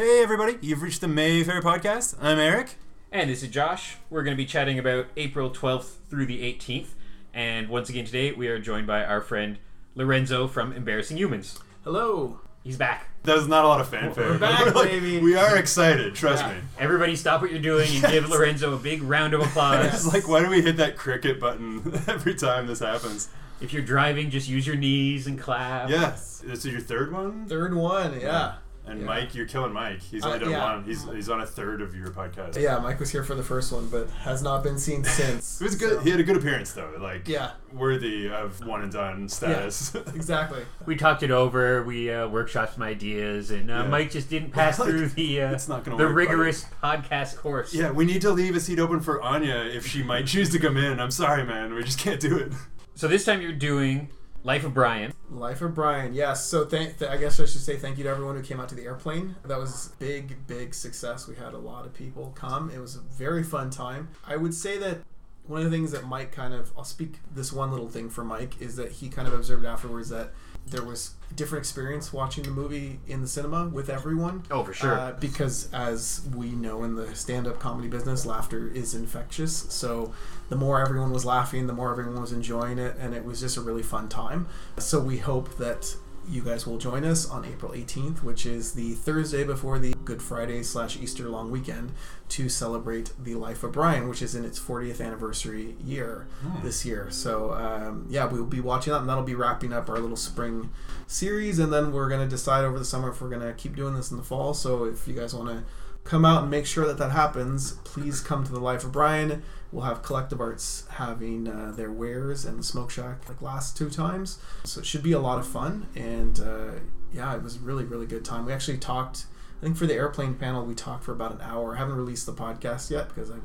rolling. Hey, everybody. You've reached the Mayfair podcast. I'm Eric. And this is Josh. We're going to be chatting about April 12th through the 18th. And once again today, we are joined by our friend Lorenzo from Embarrassing Humans. Hello. He's back. That was not a lot of fanfare. We're back, like, baby. We are excited, trust Yeah. me. Everybody stop what you're doing and give Lorenzo a big round of applause. It's like, why do we hit that cricket button every time this happens? If you're driving, just use your knees and clap. Yes. This is your third one? Third one, yeah. And Yeah. Mike, you're killing Mike. He's Uh, done yeah. one. He's, he's on a third of your podcast. Yeah, Mike was here for the first one, but has not been seen since. It was good. so- He had a good appearance, though. Like, Yeah, worthy of one and done status. exactly. We talked it over. We uh, workshopped some ideas, and uh, Yeah. Mike just didn't pass Like, through the uh, it's not gonna the work, buddy. rigorous podcast course. yeah, we need to leave a seat open for Anya if she might choose to come in. I'm sorry, man. We just can't do it. So this time you're doing Life of Brian. Life of Brian. Yes. So thank. Th- I guess I should say thank you to everyone who came out to the airplane. That was big, big success. We had a lot of people come. It was a very fun time. I would say that one of the things that Mike kind of. I'll speak this one little thing for Mike is that he kind of observed afterwards that there was a different experience watching the movie in the cinema with everyone. Oh, for sure. Uh, because as we know in the stand-up comedy business, laughter is infectious. So the more everyone was laughing, the more everyone was enjoying it, and it was just a really fun time. So we hope that you guys will join us on April 18th, which is the Thursday before the Good Friday slash Easter long weekend, to celebrate the life of Brian, which is in its 40th anniversary year this year. So um, yeah, we'll be watching that, and that'll be wrapping up our little spring series, and then we're gonna decide over the summer if we're gonna keep doing this in the fall. So if you guys want to come out and make sure that that happens, please come to the Life of Brian. We'll have Collective Arts having uh, their wares and the Smoke Shack like last two times, so it should be a lot of fun. And uh, yeah, it was really really good time. We actually talked. I think for the airplane panel, we talked for about an hour. I haven't released the podcast yet because I've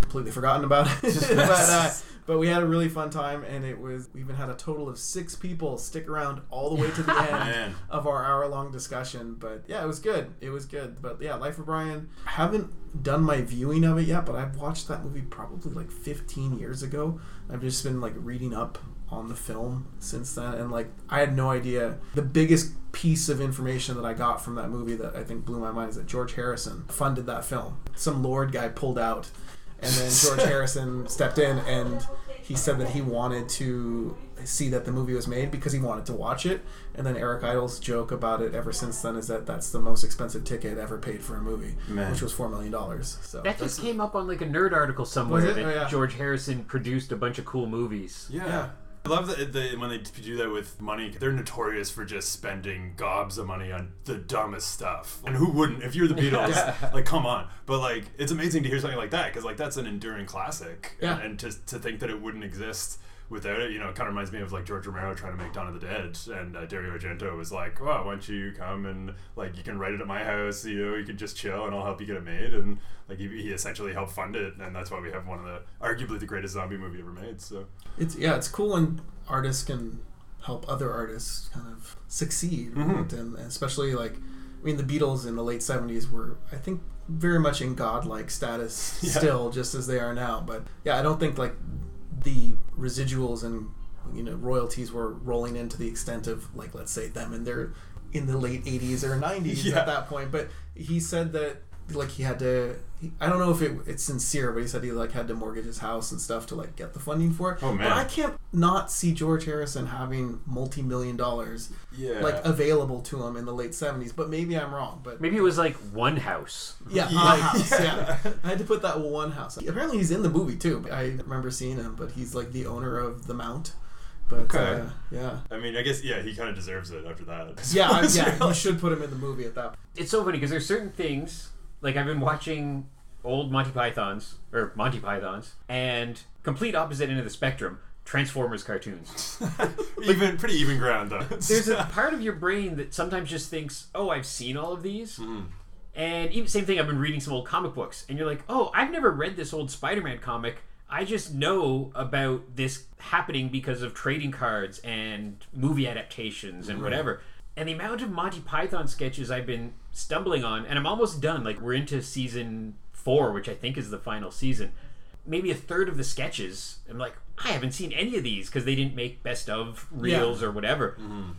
completely forgotten about it. but, uh, but we had a really fun time, and it was. We even had a total of six people stick around all the way to the end Man. of our hour long discussion. But yeah, it was good. It was good. But yeah, Life of Brian. I haven't done my viewing of it yet, but I've watched that movie probably like 15 years ago. I've just been like reading up on the film since then, and like I had no idea. The biggest piece of information that I got from that movie that I think blew my mind is that George Harrison funded that film. Some Lord guy pulled out, and then George Harrison stepped in and he said that he wanted to see that the movie was made because he wanted to watch it. And then Eric Idle's joke about it ever since then is that that's the most expensive ticket ever paid for a movie, Man. which was four million dollars. So That just came up on like a nerd article somewhere that Oh, yeah. George Harrison produced a bunch of cool movies. Yeah. Yeah. I love that the, when they do that with money. They're notorious for just spending gobs of money on the dumbest stuff. And who wouldn't? If you're the Beatles, Yeah. like come on. But like, it's amazing to hear something like that because like that's an enduring classic. Yeah. And to to think that it wouldn't exist without it, you know, it kind of reminds me of like George Romero trying to make Dawn of the Dead, and uh, Dario Argento was like, "Well, why don't you come and like you can write it at my house? You know, you can just chill, and I'll help you get it made." And like he, he essentially helped fund it, and that's why we have one of the arguably the greatest zombie movie ever made. So. it's yeah, it's cool when artists can help other artists kind of succeed, Mhm. right? and, and especially like I mean the Beatles in the late seventies were I think very much in godlike status Yeah. still, just as they are now. But yeah, I don't think like the residuals and you know royalties were rolling in to the extent of like let's say them and they're in the late 80s or 90s Yeah. at that point but he said that like he had to he, i don't know if it, it's sincere but he said he like had to mortgage his house and stuff to like get the funding for it Oh, man. but i can't not see george harrison having multi-million dollars Yeah. like available to him in the late 70s but maybe i'm wrong but Maybe it was like one house. yeah, Yeah. a house. Yeah. Yeah. I had to put that one house. Apparently, he's in the movie too. I remember seeing him, but he's like the owner of the Mount. But Okay. uh, yeah, I mean, I guess yeah, he kind of deserves it after that. Yeah, I, yeah. really. You should put him in the movie at that. It's so funny because there's certain things like I've been watching old Monty Pythons or Monty Pythons and complete opposite end of the spectrum. Transformers cartoons. even pretty even ground though. There's a part of your brain that sometimes just thinks, "Oh, I've seen all of these," mm-hmm. and even same thing. I've been reading some old comic books, and you're like, "Oh, I've never read this old Spider-Man comic. I just know about this happening because of trading cards and movie adaptations and whatever." And the amount of Monty Python sketches I've been stumbling on, and I'm almost done. Like we're into season four, which I think is the final season. Maybe a third of the sketches, I'm like, I haven't seen any of these because they didn't make best of reels or whatever. Mm-hmm.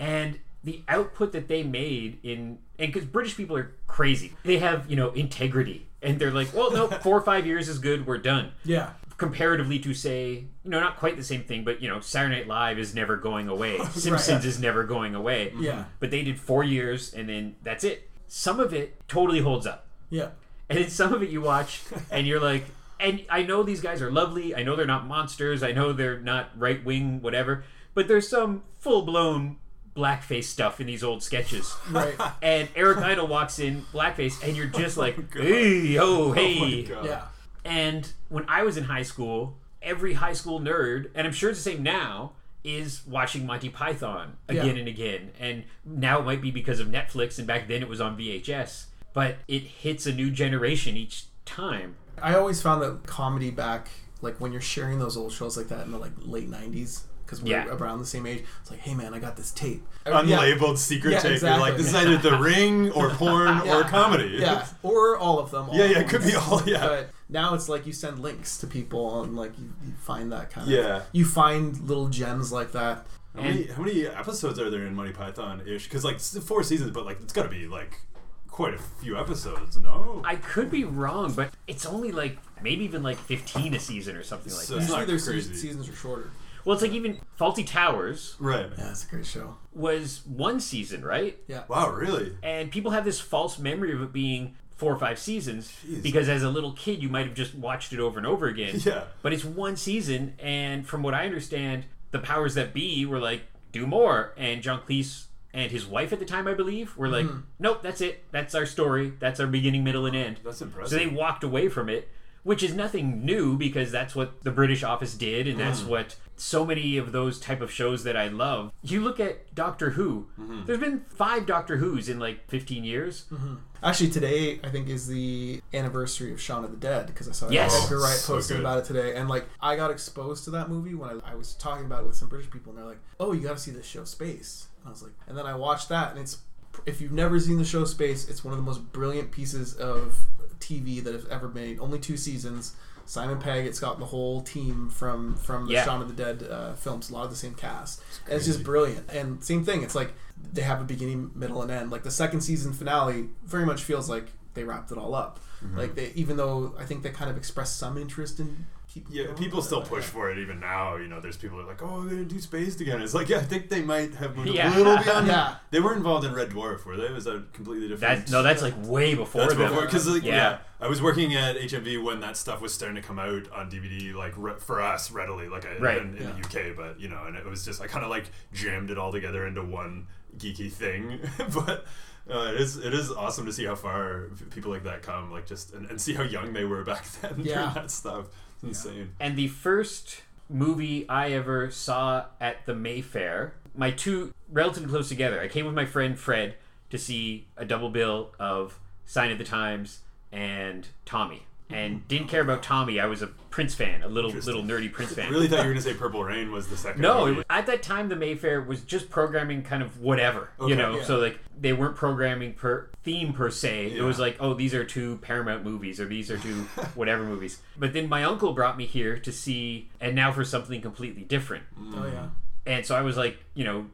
And the output that they made in and because British people are crazy, they have you know integrity, and they're like, well, no, four or five years is good, we're done. Yeah. Comparatively to say, you know, not quite the same thing, but you know, Saturday Night Live is never going away. Simpsons is never going away. Yeah. But they did four years, and then that's it. Some of it totally holds up. Yeah. And then some of it you watch and you're like, and I know these guys are lovely. I know they're not monsters. I know they're not right wing, whatever. But there's some full blown blackface stuff in these old sketches. Right. And Eric Idle walks in blackface, and you're just like, hey, oh, hey. God. Yeah. And when I was in high school, every high school nerd, and I'm sure it's the same now, is watching Monty Python again Yeah. and again. And now it might be because of Netflix, and back then it was on VHS. But it hits a new generation each time. I always found that comedy back, like when you're sharing those old shows like that in the like late '90s, because we're Yeah. around the same age. It's like, hey man, I got this tape. Unlabeled secret Yeah, tape. You're like, this is either The Ring or porn or comedy. Yeah, or all of them. all Yeah, yeah, it could be once. all- yeah. But now it's like you send links to people and like you, you find that kind of. Yeah. You find little gems like that. How many, how many episodes are there in Monty Python ish? Because like four seasons, but like it's got to be like quite a few episodes. No, I could be wrong, but it's only like maybe even like 15 a season or something like So that. Usually their crazy. seasons are shorter. Well, it's like even Fawlty Towers right? Yeah, it's a great show. was one season, right? Yeah. Wow, really? and people have this false memory of it being four or five seasons Jeez. because as a little kid you might have just watched it over and over again Yeah. but it's one season and from what i understand the powers that be were like do more and john cleese and his wife at the time i believe were like mm-hmm. nope that's it that's our story that's our beginning middle and end That's impressive. so they walked away from it which is nothing new because that's what the british office did and that's mm. what so many of those type of shows that i love you look at doctor who mm-hmm. there's been five doctor who's in like 15 years mm-hmm. Actually, today I think is the anniversary of Shaun of the Dead because I saw Yes. Edgar Wright So posted good. about it today, and like I got exposed to that movie when I, I was talking about it with some British people, and they're like, "Oh, you got to see the show Spaced." And I was like, and then I watched that, and it's if you've never seen the show Spaced, it's one of the most brilliant pieces of TV that has ever made. Only two seasons. Simon Pegg, it's got the whole team from from the Yeah. Shaun of the Dead uh, films, a lot of the same cast. And it's just brilliant. And same thing, it's like they have a beginning, middle, and end. Like the second season finale very much feels like they wrapped it all up. Mm-hmm. Like they, even though I think they kind of expressed some interest in keep Yeah, people still push yeah. for it even now. You know, there's people who are like, "Oh, we're gonna do Spaced again." It's like, yeah, I think they might have moved Yeah. a little beyond. Yeah. they were involved in Red Dwarf, were they? Was that completely different? That no, that's like way before That's them. before because like, Yeah. yeah. I was working at HMV when that stuff was starting to come out on DVD, like re- for us readily, like I, Right. in, in Yeah. the UK. But you know, and it was just I kind of like jammed it all together into one geeky thing. but uh, it is it is awesome to see how far people like that come, like just and, and see how young they were back then Yeah. during that stuff. Insane. And the first movie I ever saw at the Mayfair, my two relatively close together. I came with my friend Fred to see a double bill of Sign of the Times and Tommy. And didn't care about Tommy. I was a Prince fan, a little little nerdy Prince fan. Really thought you were gonna say Purple Rain was the second. No, it was, at that time the Mayfair was just programming kind of whatever, you know. Yeah. So like they weren't programming per theme per se. It was like, oh, these are two Paramount movies or these are two whatever movies. But then my uncle brought me here to see, and now for something completely different. Oh yeah. Mm. And so I was like, you know,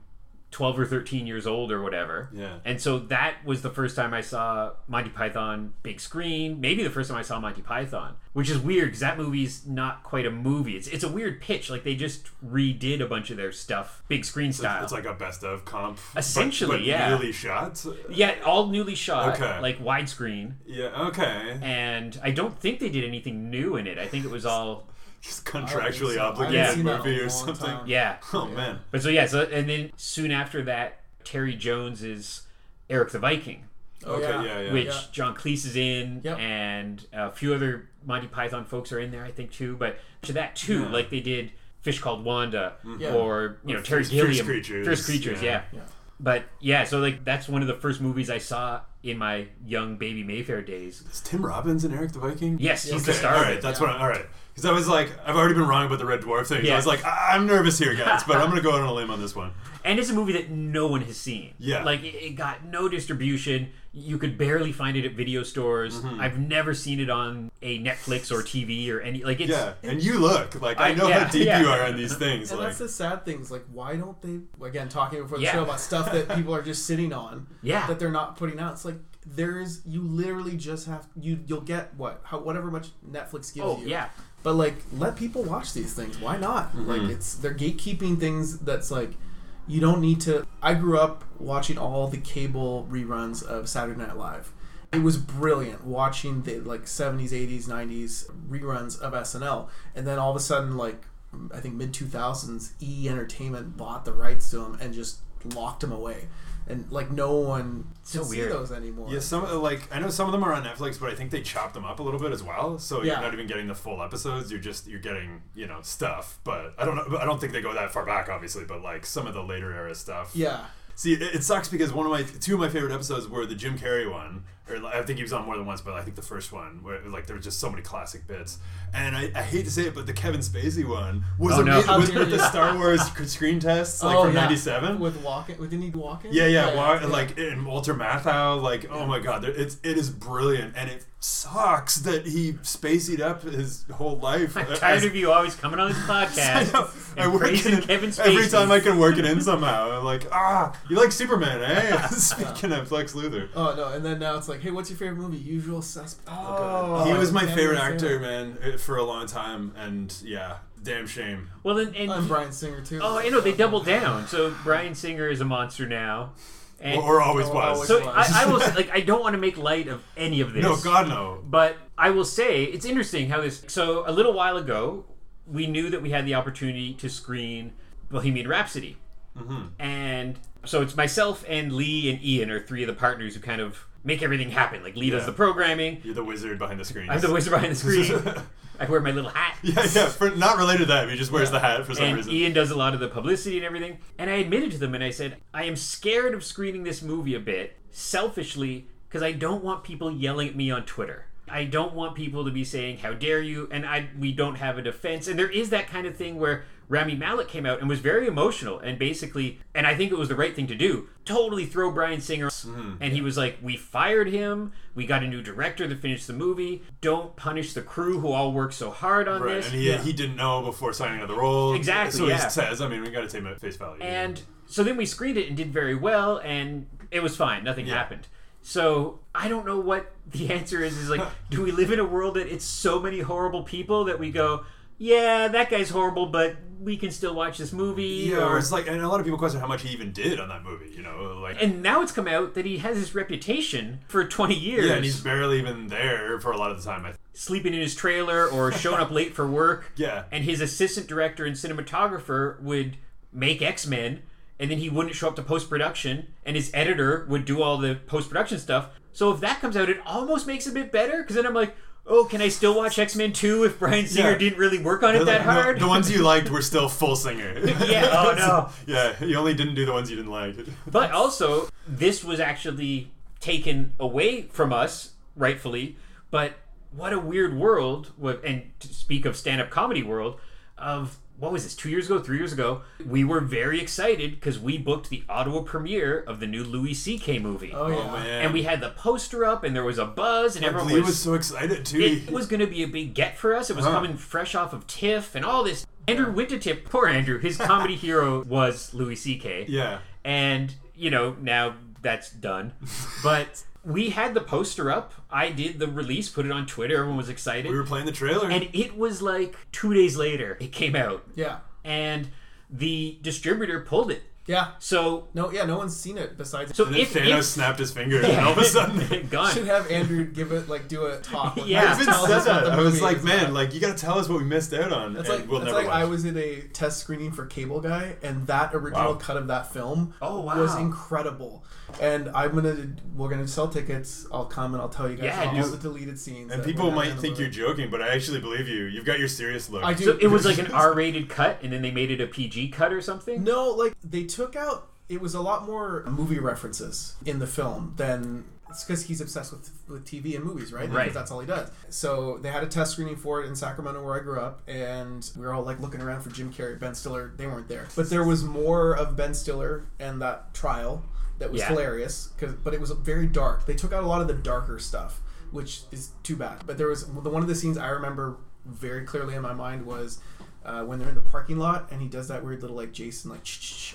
12 or 13 years old or whatever. Yeah. And so that was the first time I saw Monty Python big screen. Maybe the first time I saw Monty Python, which is weird because that movie's not quite a movie. It's, it's a weird pitch. Like they just redid a bunch of their stuff big screen style. It's like a best of comp. Essentially, but yeah. Newly shot. yeah, all newly shot, Okay. like widescreen. Yeah. Okay. And I don't think they did anything new in it. I think it was all, Just contractually think obligated haven't seen that movie or something. time. yeah. Oh man. But so yeah, so and then soon after that, Terry Jones is Erik the Viking. Okay, yeah. yeah, yeah. which Yeah. John Cleese is in, Yep. and a few other Monty Python folks are in there, I think too. But to that too, Yeah. like they did Fish Called Wanda, mm-hmm. Yeah. or you know Terry Fierce- Fierce Gilliam, Creatures, Fierce Creatures, yeah. yeah. Yeah. But yeah, so like that's one of the first movies I saw in my young baby Mayfair days. Is Tim Robbins and Erik the Viking? Yes, he's the star All of right, that's what. I, all right, because I was like, I've already been wrong about the Red Dwarf thing. Yeah. I was like, I- I'm nervous here, guys, but I'm gonna go out on a limb on this one. And it's a movie that no one has seen. Yeah. Like, it, it got no distribution. You could barely find it at video stores. Mm-hmm. I've never seen it on a Netflix or TV or any. Like, it's. Yeah, and you look like I I- know yeah, how deep yeah. you are on these things. And like, that's the sad thing is like, why don't they? Again, talking before the Yeah. show about stuff that people are just sitting on, Yeah. that they're not putting out. It's like there's you literally just have you you'll get what how whatever much Netflix gives Oh, you. yeah. But like, let people watch these things. Why not? Like, it's they're gatekeeping things. That's like, you don't need to. I grew up watching all the cable reruns of Saturday Night Live. It was brilliant watching the like seventies, eighties, nineties reruns of SNL, and then all of a sudden, like I think mid two thousands, E Entertainment bought the rights to them and just locked them away, and like no one So can see those anymore. yeah, some like I know some of them are on Netflix, but I think they chop them up a little bit as well. So Yeah. you're not even getting the full episodes. You're just you're getting you know stuff. But I don't know. I don't think they go that far back, obviously. But like some of the later era stuff. yeah. See, it, it sucks because one of my two of my favorite episodes were the Jim Carrey one, or I think he was on more than once, but I think the first one where like there were just so many classic bits. And I, I hate to say it, but the Kevin Spacey one was Oh, no. amazing How with, the. Star Wars screen tests like Oh, from yeah. '97. with walking. Didn't he walk in? Yeah, yeah, yeah, Wa- yeah. like and Walter Matthau, like oh my god, it's it is brilliant, and it sucks that he spaceyed up his whole life. I'm as- tired of you always coming on this podcast I know. I work praising in- Kevin Spacey. every time I can work it in somehow. I'm like, ah, you like Superman, eh? Speaking of Lex Luthor, Oh no! And then now it's like, hey, what's your favorite movie? Usual Suspect. Oh, he was my favorite even actor, man, uh, for a long time, and yeah, damn shame. Well, then, and I'm Bryan Singer too. oh, I know they doubled down. So Bryan Singer is a monster now, and Or, or always Or was. always so was. I, I will say, like I don't want to make light of any of this. no, God no. But I will say it's interesting how this. So a little while ago, we knew that we had the opportunity to screen Bohemian Rhapsody, Mm-hmm. and so it's myself and Lee and Ian are three of the partners who kind of make everything happen. Like Lee does the programming. You're the wizard behind the screen. I'm the wizard behind the screen. I wear my little hat. yeah, yeah. For, not related to that, he just wears the hat for some and reason. Ian does a lot of the publicity and everything. And I admitted to them and I said, I am scared of screening this movie a bit, selfishly, because I don't want people yelling at me on Twitter. I don't want people to be saying, How dare you? And I we don't have a defense. And there is that kind of thing where Rami Malek came out and was very emotional and basically and I think it was the right thing to do, totally throw Bryan Singer mm-hmm. and he was like, We fired him, we got a new director to finish the movie, don't punish the crew who all worked so hard on Right, this. and he, he didn't know before signing on the role. Exactly, So yeah. he says, I mean, we got to take him at face value. And so then we screened it and did very well, and it was fine. Nothing Yeah. happened. So I don't know what the answer is. Is like, do we live in a world that it's so many horrible people that we go, yeah, that guy's horrible, but we can still watch this movie? yeah, or it's like, and a lot of people question how much he even did on that movie. You know, like and now it's come out that he has this reputation for 20 years, yeah, and he's barely even there for a lot of the time. I sleeping in his trailer or showing up late for work. Yeah. And his assistant director and cinematographer would make X Men, and then he wouldn't show up to post production, and his editor would do all the post production stuff. So if that comes out, it almost makes it a bit better because then I'm like, oh, can I still watch X Men 2 if Bryan Singer Yeah. didn't really work on it that hard? The, ones you liked were still full singer. Yeah, oh, no. yeah, you only didn't do the ones you didn't like. But also, this was actually taken away from us, rightfully. But what a weird world, and to speak of stand up comedy world, of what was this, two years ago, three years ago? We were very excited because we booked the Ottawa premiere of the new Louis C.K. movie. Oh yeah. Oh man, And we had the poster up, and there was a buzz, and everyone was. was so excited too. it was going to be a big get for us. It was Huh. coming fresh off of TIFF and all this. Andrew Wintertip, poor Andrew, his comedy hero was Louis C.K yeah, and you know now that's done but we had the poster up. I did the release put it on twitter. Everyone was excited. We were playing the trailer. and it was like two days later it came out. Yeah. and the distributor pulled it Yeah. so No. Yeah. No one's seen it besides. so and then if, Thanos if snapped his fingers, and all of a sudden. gone should have Andrew give it like do a talk. Like, Yeah. I even tell said us what that. the I was like, man, about. like you got to tell us what we missed out on, That's and like we'll that's never like watch. I was in a test screening for Cable Guy, and that original Wow. cut of that film Oh, wow. was incredible. And I'm gonna we're gonna sell tickets. I'll come and I'll tell you guys Yeah, all dude. the deleted scenes. and people might think you're joking, but I actually believe you. You've got your serious look. I do. so it was like an r-rated cut and then they made it a pg cut or something No, like they took out it was a lot more movie references in the film than it's because he's obsessed with with TV and movies, right? Right. Because that's all he does. So they had a test screening for it in Sacramento, where I grew up, and we were all like looking around for Jim Carrey, Ben Stiller. They weren't there, but there was more of Ben Stiller and that trial that was Yeah. hilarious. Cause, but it was very dark. They took out a lot of the darker stuff, which is too bad. But there was the one of the scenes I remember very clearly in my mind was. Uh, when they're in the parking lot and he does that weird little like Jason like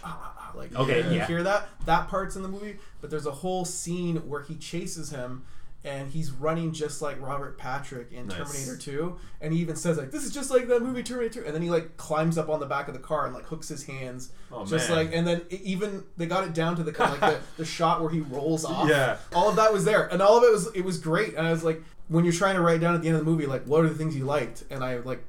ah, ah, ah, like Okay, you yeah. hear that that part's in the movie but there's a whole scene where he chases him and he's running just like Robert Patrick in Nice. Terminator 2 and he even says like this is just like that movie Terminator 2 and then he like climbs up on the back of the car and like hooks his hands Oh, just man. like and then even they got it down to the kind of like the, the shot where he rolls off Yeah. all of that was there and all of it was it was great and I was like when you're trying to write down at the end of the movie like what are the things you liked and I like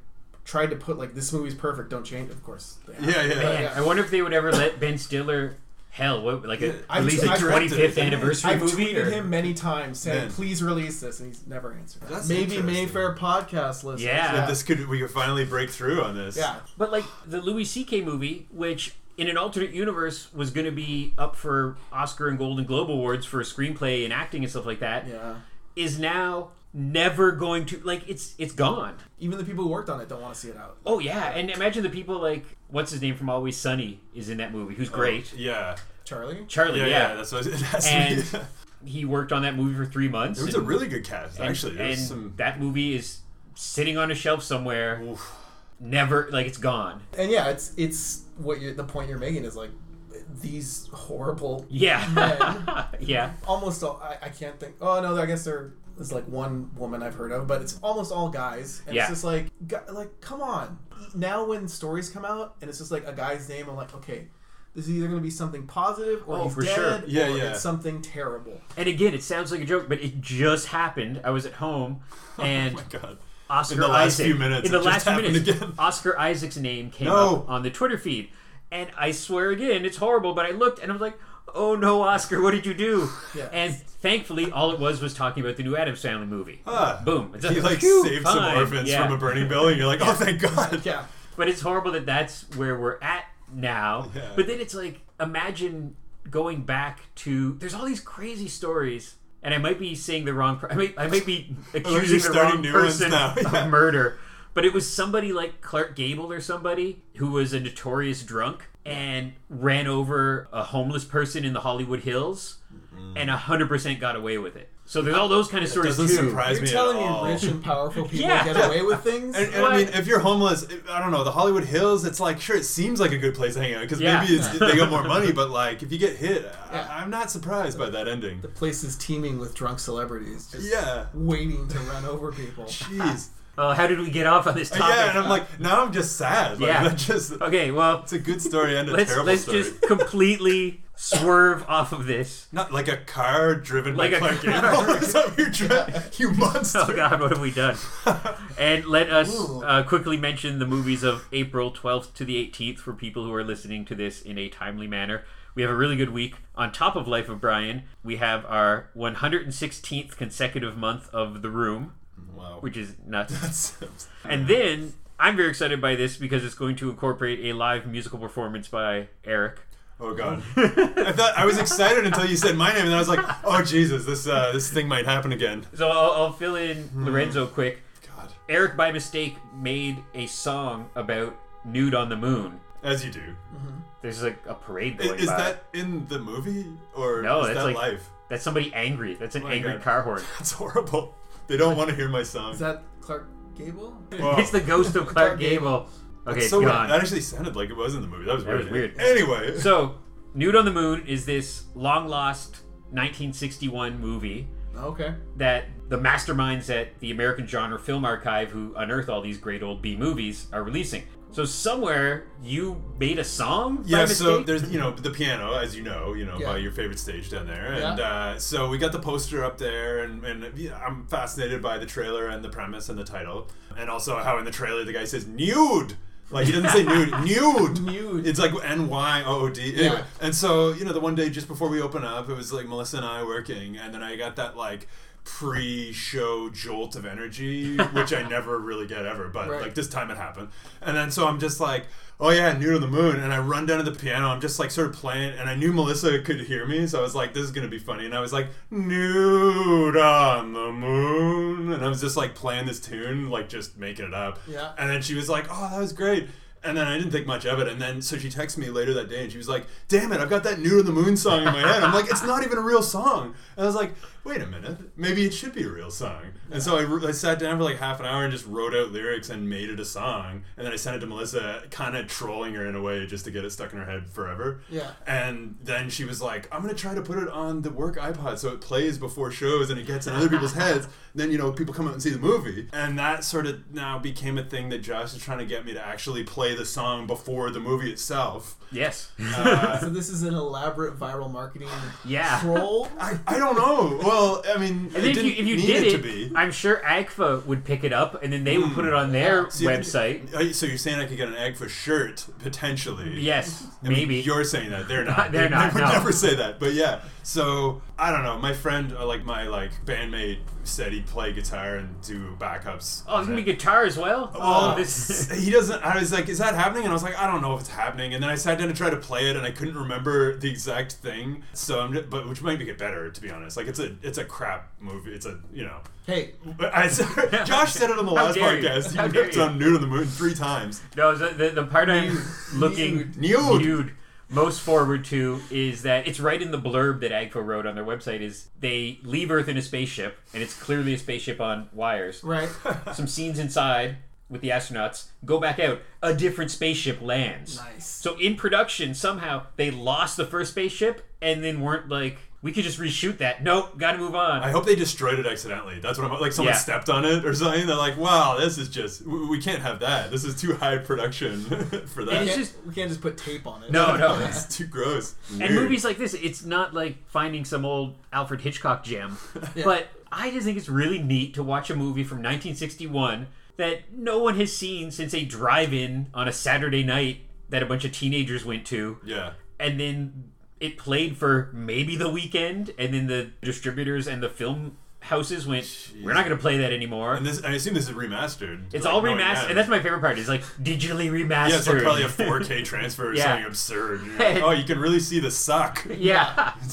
tried to put like this movie's perfect don't change of course they have. Yeah, yeah. Man, yeah. I wonder if they would ever let Ben Stiller. Hell, what like a, I've- release a I've twenty directed fifth it. anniversary I've tweeted or- him many times saying, Man. "Please release this," and he's never answered. That's Maybe. Mayfair podcast listeners. Yeah. That this could we could finally break through on this. yeah. But like the Louis C.K. movie, which in an alternate universe was going to be up for Oscar and Golden Globe awards for a screenplay and acting and stuff like that. Yeah. is now never going to like it's it's gone. Even the people who worked on it don't want to see it out. Oh yeah, and imagine the people like what's his name from Always Sunny is in that movie, who's oh, great. Yeah. Charlie. Charlie, Yeah, yeah. yeah. that's what it has to And be. he worked on that movie for three months. It was a and- really good cast, and, actually. And some. that movie is sitting on a shelf somewhere, Oof. never like it's gone. And yeah, it's it's what you're, the point you're making is like these horrible Yeah, men. yeah. almost all. I, I can't think. Oh no, I guess there is like one woman I've heard of, but it's almost all guys. And Yeah. it's just like, like come on. Now when stories come out and it's just like a guy's name, I'm like, okay. This is either going to be something positive or Oh, he's for dead sure. Yeah, or yeah. it's something terrible. And again, it sounds like a joke, but it just happened. I was at home, oh and oh my god. Oscar In the last Isaac, few minutes, in the it last just few happened minutes, again. Oscar Isaac's name came No. up on the Twitter feed, and I swear again, it's horrible. But I looked, and I was like, "Oh no, Oscar, what did you do?" Yeah. And thankfully, all it was was talking about the new Addams Family movie. Ah. Boom! It's He like phew, saved some orphans Yeah. from a burning building. You're like, oh, thank God. Yeah. But it's horrible that that's where we're at now. Yeah. But then it's like, imagine going back to. There's all these crazy stories, and I might be saying the wrong. I might, I might be accusing the wrong person of murder. But it was somebody like Clark Gable or somebody who was a notorious drunk and ran over a homeless person in the Hollywood Hills, mm-hmm. and hundred percent got away with it. So there's all those kind of stories doesn't too. surprise You're me telling at me rich and powerful people Yeah. get away with things? And, and I mean, if you're homeless, I don't know, the Hollywood Hills, it's like, sure, it seems like a good place to hang out because Yeah. maybe it's, they got more money, but like, if you get hit, Yeah. I, I'm not surprised by that ending. the place is teeming with drunk celebrities just Yeah. waiting to run over people. Jeez. Oh, how did we get off on this topic? yeah, and I'm like, now I'm just sad. Like, Yeah. just, okay, well, it's a good story and a let's terrible let's story. just completely swerve off of this. Not like a car driven Like by a Clark car. Gable. Is that what you're? You monster. Oh God, what have we done? And let us uh, quickly mention the movies of April 12th to the 18th for people who are listening to this in a timely manner. We have a really good week. On top of Life of Brian, we have our 116th consecutive month of The Room, Wow. which is nuts. That's- And then I'm very excited by this because it's going to incorporate a live musical performance by Eric. Oh god! I thought I was excited until you said my name, and then I was like, "Oh Jesus, this uh, this thing might happen again." So I'll, I'll fill in Lorenzo quick. God, Eric, by mistake, made a song about nude on the moon. as you do. There's like a parade I- going Is by. that in the movie or No, is that's that like- live? That's somebody angry. That's an Oh angry God. car horn. That's horrible. They don't want to hear my song. Is that Clark Gable? Whoa. It's the ghost of Clark Clark Gable. Okay, That's so weird. gone. That actually sounded like it was in the movie. That was That weird. was weird. Anyway, So, Nude on the Moon is this long lost 1961 movie Okay. that the masterminds at the American Genre Film Archive, who unearth all these great old B movies, are releasing. So somewhere you made a song. by yeah. So there's you know the piano, as you know, you know Yeah. by your favorite stage down there, Yeah. and uh, so we got the poster up there, and, and yeah, I'm fascinated by the trailer and the premise and the title, and also how in the trailer the guy says nude. Like he doesn't say nude, nude. Nude. It's like N Y O O D. Anyway, Yeah. and so you know the one day just before we open up, it was like Melissa and I working, and then I got that like pre-show jolt of energy, which I never really get ever. But Right. like this time it happened, and then so I'm just like, oh yeah, nude on the moon, and I run down to the piano. I'm just like sort of playing, and I knew Melissa could hear me, so I was like, this is gonna be funny, and I was like, nude on the moon, and I was just like playing this tune, like just making it up. Yeah. And then she was like, oh, that was great. And then I didn't think much of it. And then so she texted me later that day and she was like, damn it, I've got that Nude on the Moon song in my head. I'm like, it's not even a real song. And I was like, wait a minute, maybe it should be a real song. And so I, I sat down for like half an hour and just wrote out lyrics and made it a song. And then I sent it to Melissa, kind of trolling her in a way just to get it stuck in her head forever. Yeah. And then she was like, I'm going to try to put it on the work iPod so it plays before shows and it gets in other people's heads. Then, you know, people come out and see the movie. And that sort of now became a thing that Josh is trying to get me to actually play the song before the movie itself. Yes. Uh, So this is an elaborate viral marketing Yeah. troll. I, I don't know. Well, I mean, And if you, if you did it, it. I'm sure AGFA would pick it up and then they would put it on their See, I website. uh, So you're saying I could get an Agfa shirt potentially? Yes, I mean, maybe. you're saying that they're not. They're They- not, They would no. never say that. But yeah. So I don't know. My friend, uh, like my like bandmate, said he'd play guitar and do backups. oh, it's on gonna be guitar as well. Well, oh, this. he doesn't. I was like, "Is that happening?" And I was like, "I don't know if it's happening." And then I sat down to try to play it, and I couldn't remember the exact thing. So I'm, just, but which might make it better, to be honest. Like it's a, it's a crap movie. It's a, you know. Hey, But I, Josh said it on the last dare you. podcast. How He dare ripped on Nude on the Moon three times. No, the, the, the part I'm looking Nude. nude most forward to is that it's right in the blurb that AGFA wrote on their website is they leave Earth in a spaceship and it's clearly a spaceship on wires. right? Some scenes inside with the astronauts go back out. A different spaceship lands. Nice. So in production, somehow they lost the first spaceship and then weren't like, we could just reshoot that. Nope, got to move on. I hope they destroyed it accidentally. That's what I'm like. Someone Yeah. stepped on it or something. They're like, "Wow, this is just we, we can't have that. This is too high production for that. And it's just- we can't just put tape on it. No, no. it's too gross." And movies like this, it's not like finding some old Alfred Hitchcock gem. Yeah. But I just think it's really neat to watch a movie from 1961 that no one has seen since a drive in on a Saturday night that a bunch of teenagers went to. Yeah. And then it played for maybe the weekend. And then the distributors and the film houses went, we're not going to play that anymore. And this, I assume this is remastered. it's Like, all knowing remastered. And that's my favorite part. Is like digitally remastered. yeah, it's like probably a 4K transfer or Yeah. something absurd. Like, oh, you can really see the suck. yeah.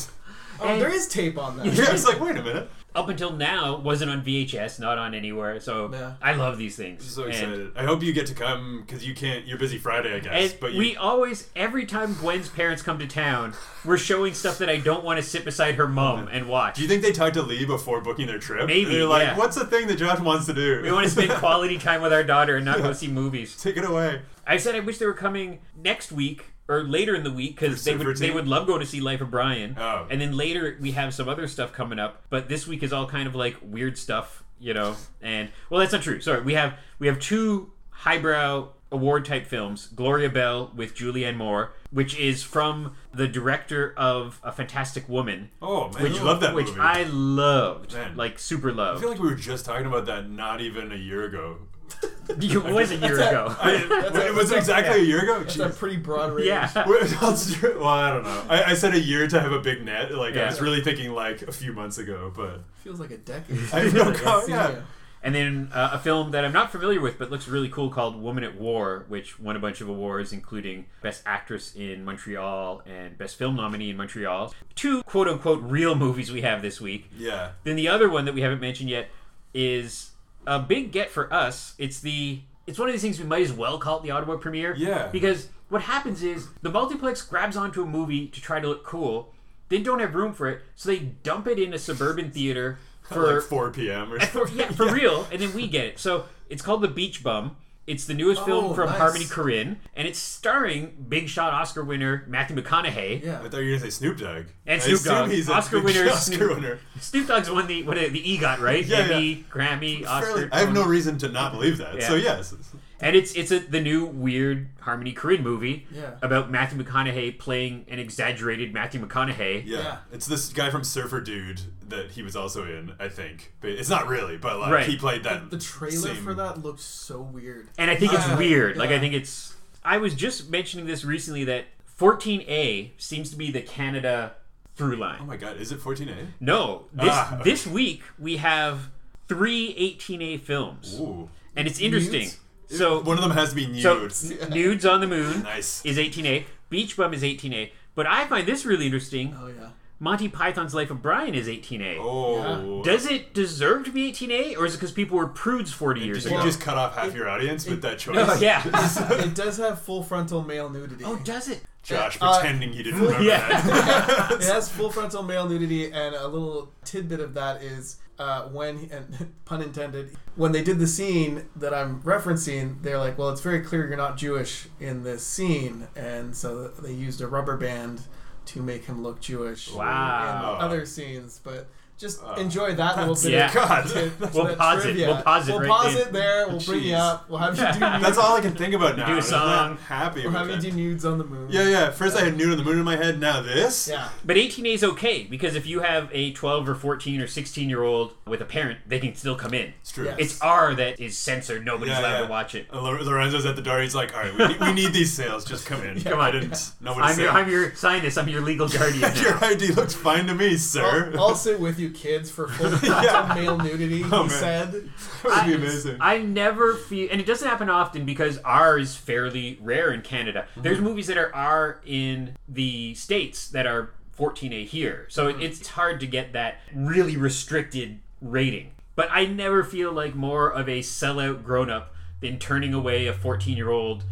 Oh, And- there is tape on that. Yeah, it's like, wait a minute. Up until now wasn't on VHS, not on anywhere. So Yeah. I love these things. I'm So And- excited. I hope you get to come because you can't. You're busy Friday, I guess. But you, we always, every time Gwen's parents come to town, we're showing stuff that I don't want to sit beside her mom and watch. do you think they talked to Lee before booking their trip? Maybe, They're like, yeah. what's the thing that Josh wants to do? we want to spend quality time with our daughter and not go see movies. Take it away. I said I wish they were coming next week or later in the week because they would they would love going to see Life of Brian. Oh. And then later we have some other stuff coming up, but this week is all kind of like weird stuff, you know. And well, that's not true. Sorry, we have we have two highbrow award type films: Gloria Bell with Julianne Moore, which is from the director of A Fantastic Woman. Oh man, Which, you love that which movie. I loved, Man. like super loved. I feel like we were just talking about that not even a year ago. it was a year ago. I, a- was it that's a- exactly a year ago? That's a Jeez. pretty broad range. yeah. Well, that's true. Well, I don't know. I, I said a year to have a big net. Like I Yeah. was really thinking like a few months ago, but Feels like a decade. I have no Like, co- I've yeah. you. And then uh, a film that I'm not familiar with but looks really cool called Woman at War, which won a bunch of awards, including Best Actress in Montreal and Best Film Nominee in Montreal. Two quote unquote real movies we have this week. yeah. Then the other one that we haven't mentioned yet is a big get for us. It's the it's one of these things we might as well call it the Ottawa premiere. Yeah. Because what happens is the multiplex grabs onto a movie to try to look cool, then don't have room for it, so they dump it in a suburban theater for like 4 p.m. or for, yeah, for real, and then we get it. So it's called The Beach Bum. It's the newest film Oh, from nice. Harmony Korine, and it's starring big shot Oscar winner Matthew McConaughey. Yeah. I thought you were gonna say Snoop Dogg. And I Snoop assume Dogg. He's a Oscar big winner, Oscar Snoop- winner. Snoop Dogg's won the what the EGOT, right? Yeah, Emmy, Grammy, Oscar. Fairly- I have no reason to not believe that. So Yeah. yes. And it's it's a, the new weird Harmony Korine movie Yeah. about Matthew McConaughey playing an exaggerated Matthew McConaughey. Yeah. Yeah. It's this guy from Surfer Dude that he was also in, I think. But it's not really, but like Right. he played that. The trailer same- for that looks so weird. And I think it's Uh, weird. Like I think it's. I was just mentioning this recently that 14A seems to be the Canada through line. Oh my god, is it 14A? No, this Ah, okay. this week we have three 18A films, Ooh. and it's interesting. Nudes? So One of them has to be so nudes. N- nudes on the moon nice. is 18A. Beach Bum is 18A. But I find this really interesting. Oh yeah. Monty Python's Life of Brian is 18A. Oh. Does it deserve to be 18A, or is it because people were prudes 40 years ago? Did you just cut off half your audience with that choice? Oh, yeah. it does have full frontal male nudity. oh, does it? Josh Uh, pretending he didn't remember yeah. that. it has full frontal male nudity, and a little tidbit of that is uh, when, and pun intended, when they did the scene that I'm referencing, they're like, "Well, it's very clear you're not Jewish in this scene," and so they used a rubber band to make him look Jewish Wow. in other scenes. But just Uh, enjoy that little bit. Yeah. of God. that We'll pause it. We'll pause it We'll right pause it there. We'll bring you up. We'll have you do. That's all I can think about now. Do a I'm song. not happy We'll with have you do nudes on the moon. Yeah, yeah. First I had nude on the moon in my head. Now this. Yeah. But 18A is okay because if you have a 12 or 14 or 16 year old with a parent, they can still come in. It's true. Yeah. It's R that is censored. Nobody's Yeah, allowed yeah. to watch it. Lorenzo's at the door. He's like, "All right, we need, we need these sales. Just come in." Come on. I didn't know what to I'm your, I'm your sign this. I'm your legal guardian Your. ID looks fine to me, sir. I'll, I'll sit with you, kids, for full frontal male nudity. Oh, he man. said. that would be I- amazing. I never feel, and it doesn't happen often because R is fairly rare in Canada. Mm-hmm. There's movies that are R in the states that are 14A here, so Mm-hmm. it's hard to get that really restricted rating. But I never feel like more of a sellout grown up than turning away a 14 year old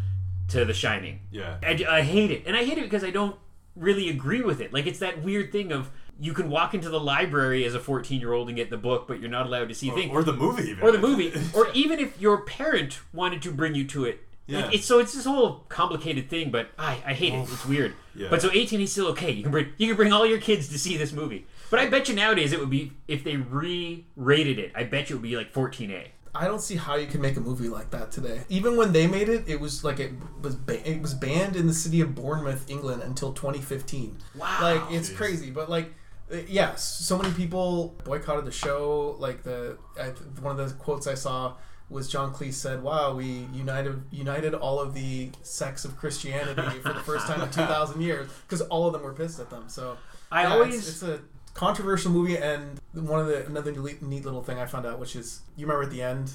to The Shining. yeah. I, I hate it, and I hate it because I don't really agree with it. Like it's that weird thing of you can walk into the library as a 14 year old and get the book, but you're not allowed to see things Or the movie, even. or the movie, or even if your parent wanted to bring you to it. Yeah. Like, it's so it's this whole complicated thing, but I, I hate it. It's oh. weird. Yeah. But so 18 is still okay. You can bring you can bring all your kids to see this movie. But I bet you nowadays it would be if they re-rated it. I bet you it would be like 14A. I don't see how you can make a movie like that today. Even when they made it, it was like it was ba- it was banned in the city of Bournemouth, England, until 2015. Wow. Like it's Jeez. crazy, but like. Uh, Yes, so many people boycotted the show. Like the I, one of the quotes I saw was John Cleese said, "Wow, we united united all of the sects of Christianity for the first time in 2,000 years because all of them were pissed at them." So I yeah, always it's, it's a controversial movie, and one of the another neat, neat little thing I found out, which is you remember at the end.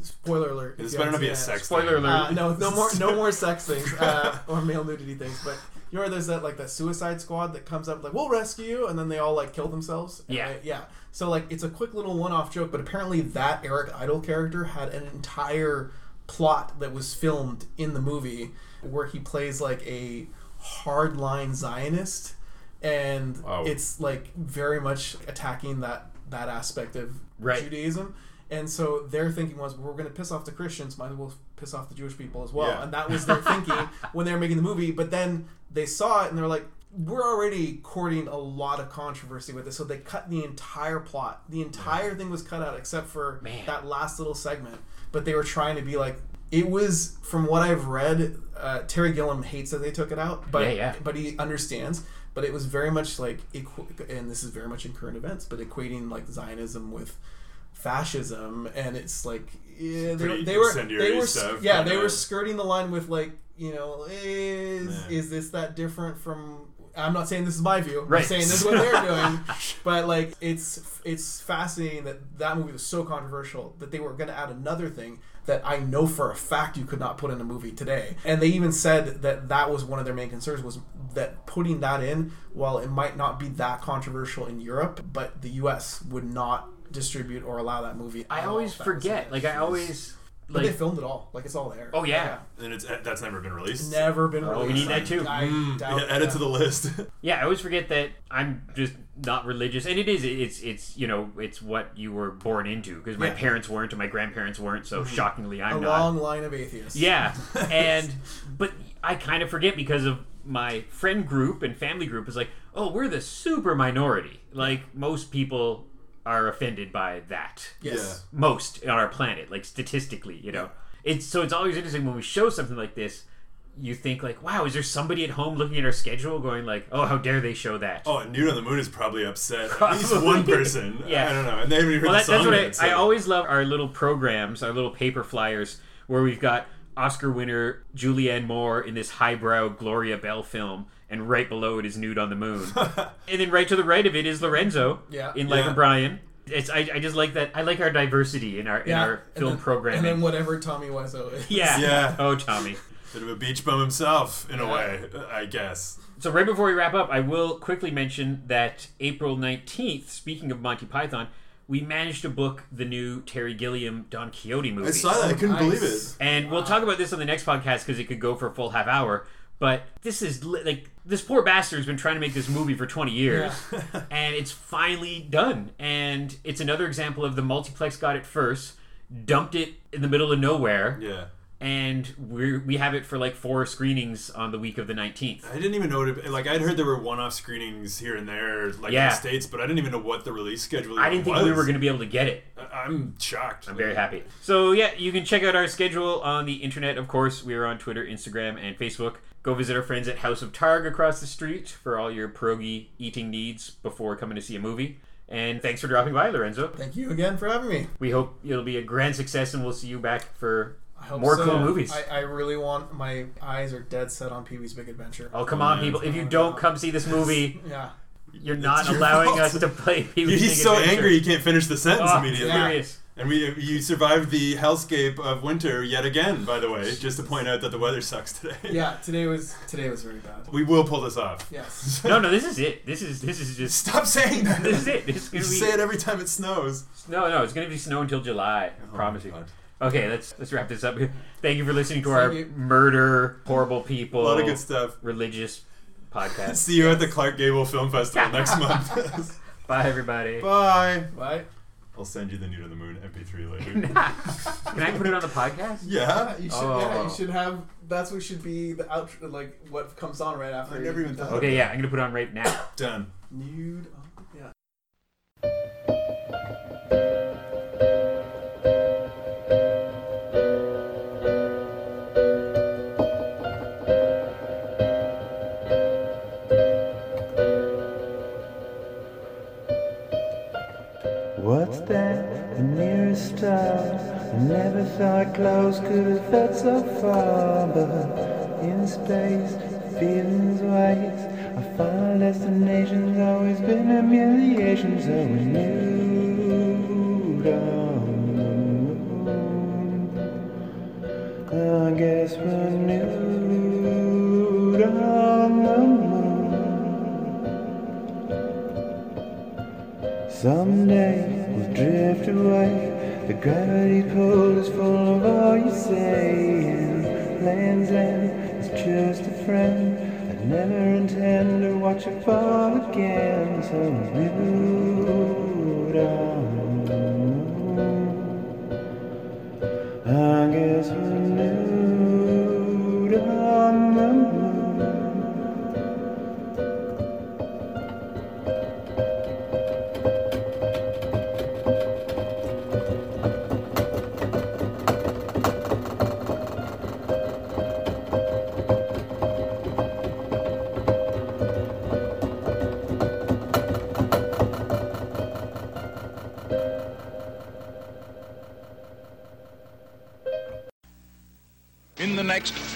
Spoiler alert! if This you better not haven't be a seen it. sex Spoiler thing. alert. Uh, no, no more, no more sex things uh, or male nudity things. But you know, there's that like that Suicide Squad that comes up like, "We'll rescue you," and then they all like kill themselves. And Yeah. they- yeah. So like, it's a quick little one-off joke, but apparently that Eric Idle character had an entire plot that was filmed in the movie where he plays like a hardline Zionist, and Wow. it's like very much attacking that that aspect of Right. Judaism. And so their thinking was, we're going to piss off the Christians, might as well piss off the Jewish people as well. Yeah. And that was their thinking when they were making the movie. But then they saw it and they're like, we're already courting a lot of controversy with this. So they cut the entire plot. The entire thing was cut out except for Man. that last little segment. But they were trying to be like, it was from what I've read. Uh, Terry Gilliam hates that they took it out, but Yeah, yeah. but he understands. But it was very much like, equ- and this is very much in current events, but equating like Zionism with fascism, and it's like yeah, they, they were they were stuff, yeah they were skirting the line with like you know is Yeah. is this that different from I'm not saying this is my view. Right. I'm saying this is what they're doing. But like it's it's fascinating that that movie was so controversial that they were going to add another thing that I know for a fact you could not put in a movie today. And they even said that that was one of their main concerns was that putting that in while it might not be that controversial in Europe, but the US would not distribute or allow that movie. I always if that was in forget. Like I always But they filmed it all. Like it's all there. Oh, yeah. And it's that's never been released. Never been Oh, released. we need that too. I Mm, doubt yeah, add it to the list. yeah, I always forget that I'm just not religious, and it is it's it's you know it's what you were born into because my Yeah. parents weren't and my grandparents weren't, so shockingly I'm not. A long line of atheists. Yeah, and but I kind of forget because of my friend group and family group is like, oh, we're the super minority. Like most people are offended by that. Yes. Most on our planet, like statistically, you know. It's so it's always interesting when we show something like this. You think like, wow, is there somebody at home looking at our schedule going like, oh, how dare they show that? Oh, and Nude on the Moon is probably upset. At least one person. Yeah. I don't know. And they haven't even heard well, the that, song that's what I, so- I always love our little programs, our little paper flyers, where we've got Oscar winner Julianne Moore in this highbrow Gloria Bell film, and right below it is Nude on the Moon. and then right to the right of it is Lorenzo Yeah. in Life Yeah. of Brian. It's I, I just like that. I like our diversity in our in our and film then, programming. And then whatever Tommy Wiseau is. yeah. Yeah. Oh, Tommy. Bit of a beach bum himself, in a way, I guess. So right before we wrap up, I will quickly mention that April 19th, speaking of Monty Python, we managed to book the new Terry Gilliam Don Quixote movie. I saw that. I couldn't Nice. believe it. And we'll talk about this on the next podcast because it could go for a full half hour. But this is li- like this poor bastard has been trying to make this movie for 20 years, and it's finally done. And it's another example of the multiplex got it first, dumped it in the middle of nowhere, Yeah. and we we have it for like four screenings on the week of the 19th. I didn't even know it. Like I'd heard there were one-off screenings here and there, like in the states, but I didn't even know what the release schedule. I didn't think we were going to be able to get it. I- I'm shocked. I'm very happy. So yeah, you can check out our schedule on the internet. Of course, we are on Twitter, Instagram, and Facebook. Go visit our friends at House of Targ across the street for all your pierogi eating needs before coming to see a movie. And thanks for dropping by, Lorenzo. Thank you again for having me. We hope it'll be a grand success, and we'll see you back for I hope more so. cool movies. I, I really want. My eyes are dead set on Pee Wee's Big Adventure. oh come on, people! If you don't come see this movie, Yeah. you're not your allowing fault. us to play. Pee-wee's He's Big so Adventure. angry he can't finish the sentence Oh, immediately. furious. And we you survived the hellscape of winter yet again, by the way, just to point out that the weather sucks today. Yeah. Today was today was very bad. We will pull this off. Yes. No, no, this is it. This is this is just Stop saying that. this is it. This is You gonna be say it every time it snows. No, no, it's gonna be snow until July. Oh I Oh promise you. God. Okay, let's let's wrap this up. Thank you for listening to our you. murder, horrible people, A lot of good stuff. religious podcast. See you at the Clark Gable Film Festival next month. Bye, everybody. Bye. Bye. I'll send you the New to the Moon MP3 later. Can I put it on the podcast? yeah. You should. Yeah. Oh. You should have. That's what should be the outro. Like what comes on right after. I never even thought Okay, yeah, I'm gonna put it on right now. Done. Nude. oh, What's that? The nearest star. I never thought close could have felt so far, but in space, feelings waste. Our final destination's always been humiliation, so we nude The gravity pull is full of all you say. And Land's End is just a friend. I'd never intend to watch it fall again. So nude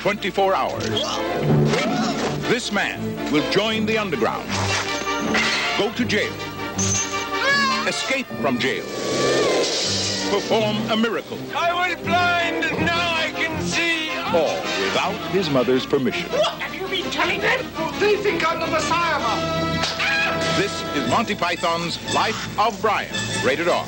24 hours, this man will join the underground, go to jail, escape from jail, perform a miracle, I was blind, now I can see. all without his mother's permission. What have you been telling them? They think I'm the Messiah. This is Monty Python's Life of Brian, rated R.